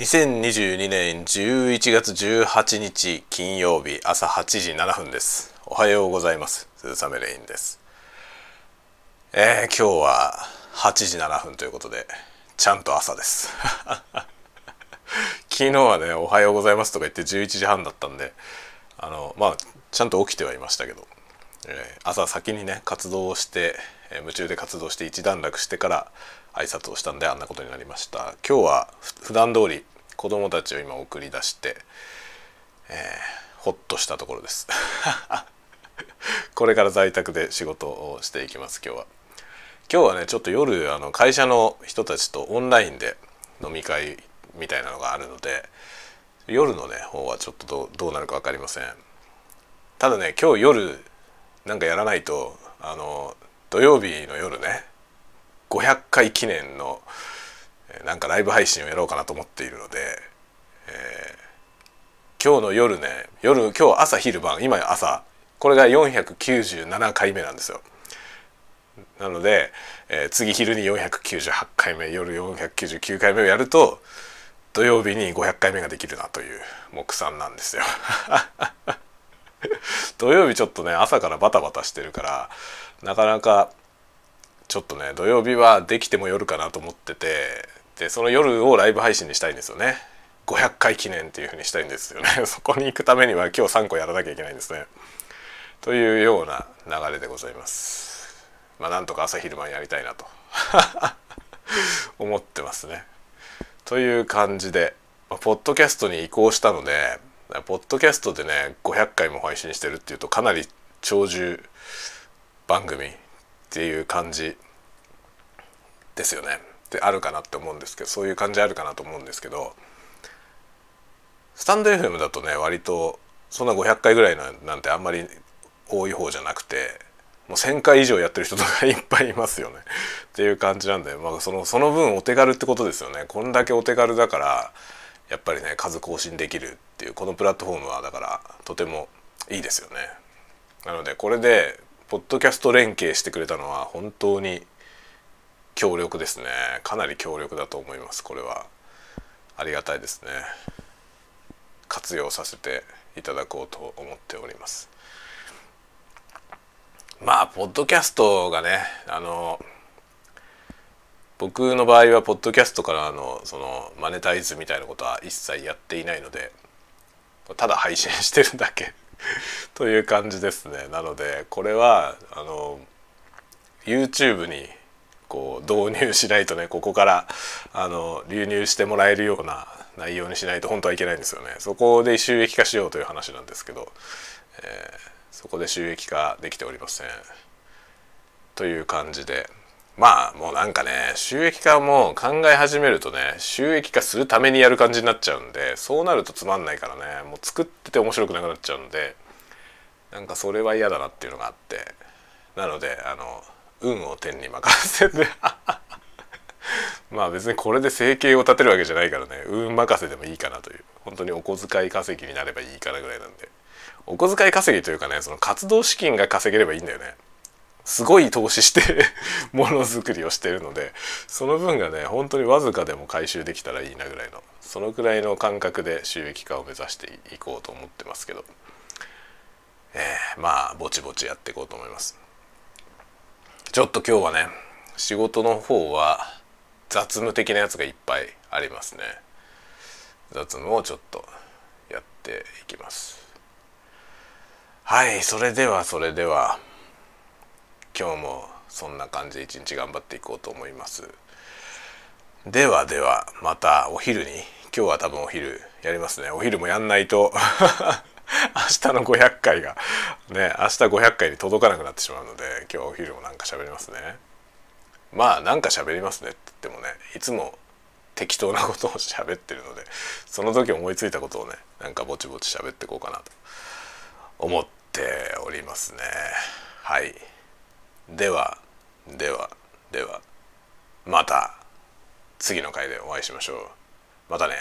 2022年11月18日金曜日朝8時7分です。おはようございます。鈴雨レインです。えー、今日は8時7分ということでちゃんと朝です。昨日はねおはようございますとか言って11時半だったんであのまあちゃんと起きてはいましたけど、えー、朝先にね活動をして、え、夢中で活動して一段落してから挨拶をしたんであんなことになりました。今日は普段通り子供たちを今送り出して、えー、ほっとしたところです。これから在宅で仕事をしていきます今日は。今日はねちょっと夜あの会社の人たちとオンラインで飲み会みたいなのがあるので夜のね方はちょっとどうなるか分かりません。ただね今日夜なんかやらないとあの土曜日の夜ね500回記念のなんかライブ配信をやろうかなと思っているので、えー、今日の夜ね夜今日朝昼晩今朝これが497回目なんですよ。なので、えー、次昼に498回目夜499回目をやると土曜日に500回目ができるなという目算なんですよ。土曜日ちょっとね朝からバタバタしてるからなかなかちょっとね土曜日はできても夜かなと思っててでその夜をライブ配信にしたいんですよね。500回記念っていう風にしたいんですよね。そこに行くためには今日3個やらなきゃいけないんですね。というような流れでございます。まあなんとか朝昼晩やりたいなと。思ってますね。という感じでポッドキャストに移行したのでポッドキャストでね500回も配信してるっていうとかなり長寿番組っていう感じですよね。であるかなって思うんですけどそういう感じあるかなと思うんですけどスタンド FM だとね割とそんな500回ぐらいなんてあんまり多い方じゃなくてもう1,000回以上やってる人とかいっぱいいますよねっていう感じなんで、まあ、そのその分お手軽ってことですよねこんだけお手軽だからやっぱりね数更新できるっていうこのプラットフォームはだからとてもいいですよね。なのでこれでポッドキャスト連携してくれたのは本当に強力ですね。かなり強力だと思いますこれは。ありがたいですね。活用させていただこうと思っております。まあポッドキャストがねあの僕の場合はポッドキャストからのそのマネタイズみたいなことは一切やっていないのでただ配信してるだけ という感じですね。なのでこれはあの YouTube にこう導入しないとねここからあの流入してもらえるような内容にしないと本当はいけないんですよね。そこで収益化しようという話なんですけど、えー、そこで収益化できておりません。という感じで。まあもうなんかね収益化も考え始めるとね収益化するためにやる感じになっちゃうんでそうなるとつまんないからねもう作ってて面白くなくなっちゃうんでなんかそれは嫌だなっていうのがあってなのであの運を天に任せて まあ別にこれで生計を立てるわけじゃないからね運任せでもいいかなという本当にお小遣い稼ぎになればいいかなぐらいなんで。お小遣い稼ぎというかねその活動資金が稼げればいいんだよね。すごい投資して ものづくりをしているのでその分がね本当にわずかでも回収できたらいいなぐらいのそのくらいの感覚で収益化を目指していこうと思ってますけど、えー、まあぼちぼちやっていこうと思います。ちょっと今日はね仕事の方は雑務的なやつがいっぱいありますね。雑務をちょっとやっていきます。はいそれではそれでは。今日もそんな感じで一日頑張っていこうと思います。ではではまたお昼に。今日は多分お昼やりますね。お昼もやんないと 明日の500回がね明日500回に届かなくなってしまうので今日お昼もなんか喋りますね。まあなんか喋りますねって言ってもねいつも適当なことを喋ってるのでその時思いついたことをねなんかぼちぼち喋ってこうかなと思っておりますね。はい。ではではではまた次の回でお会いしましょう。またね。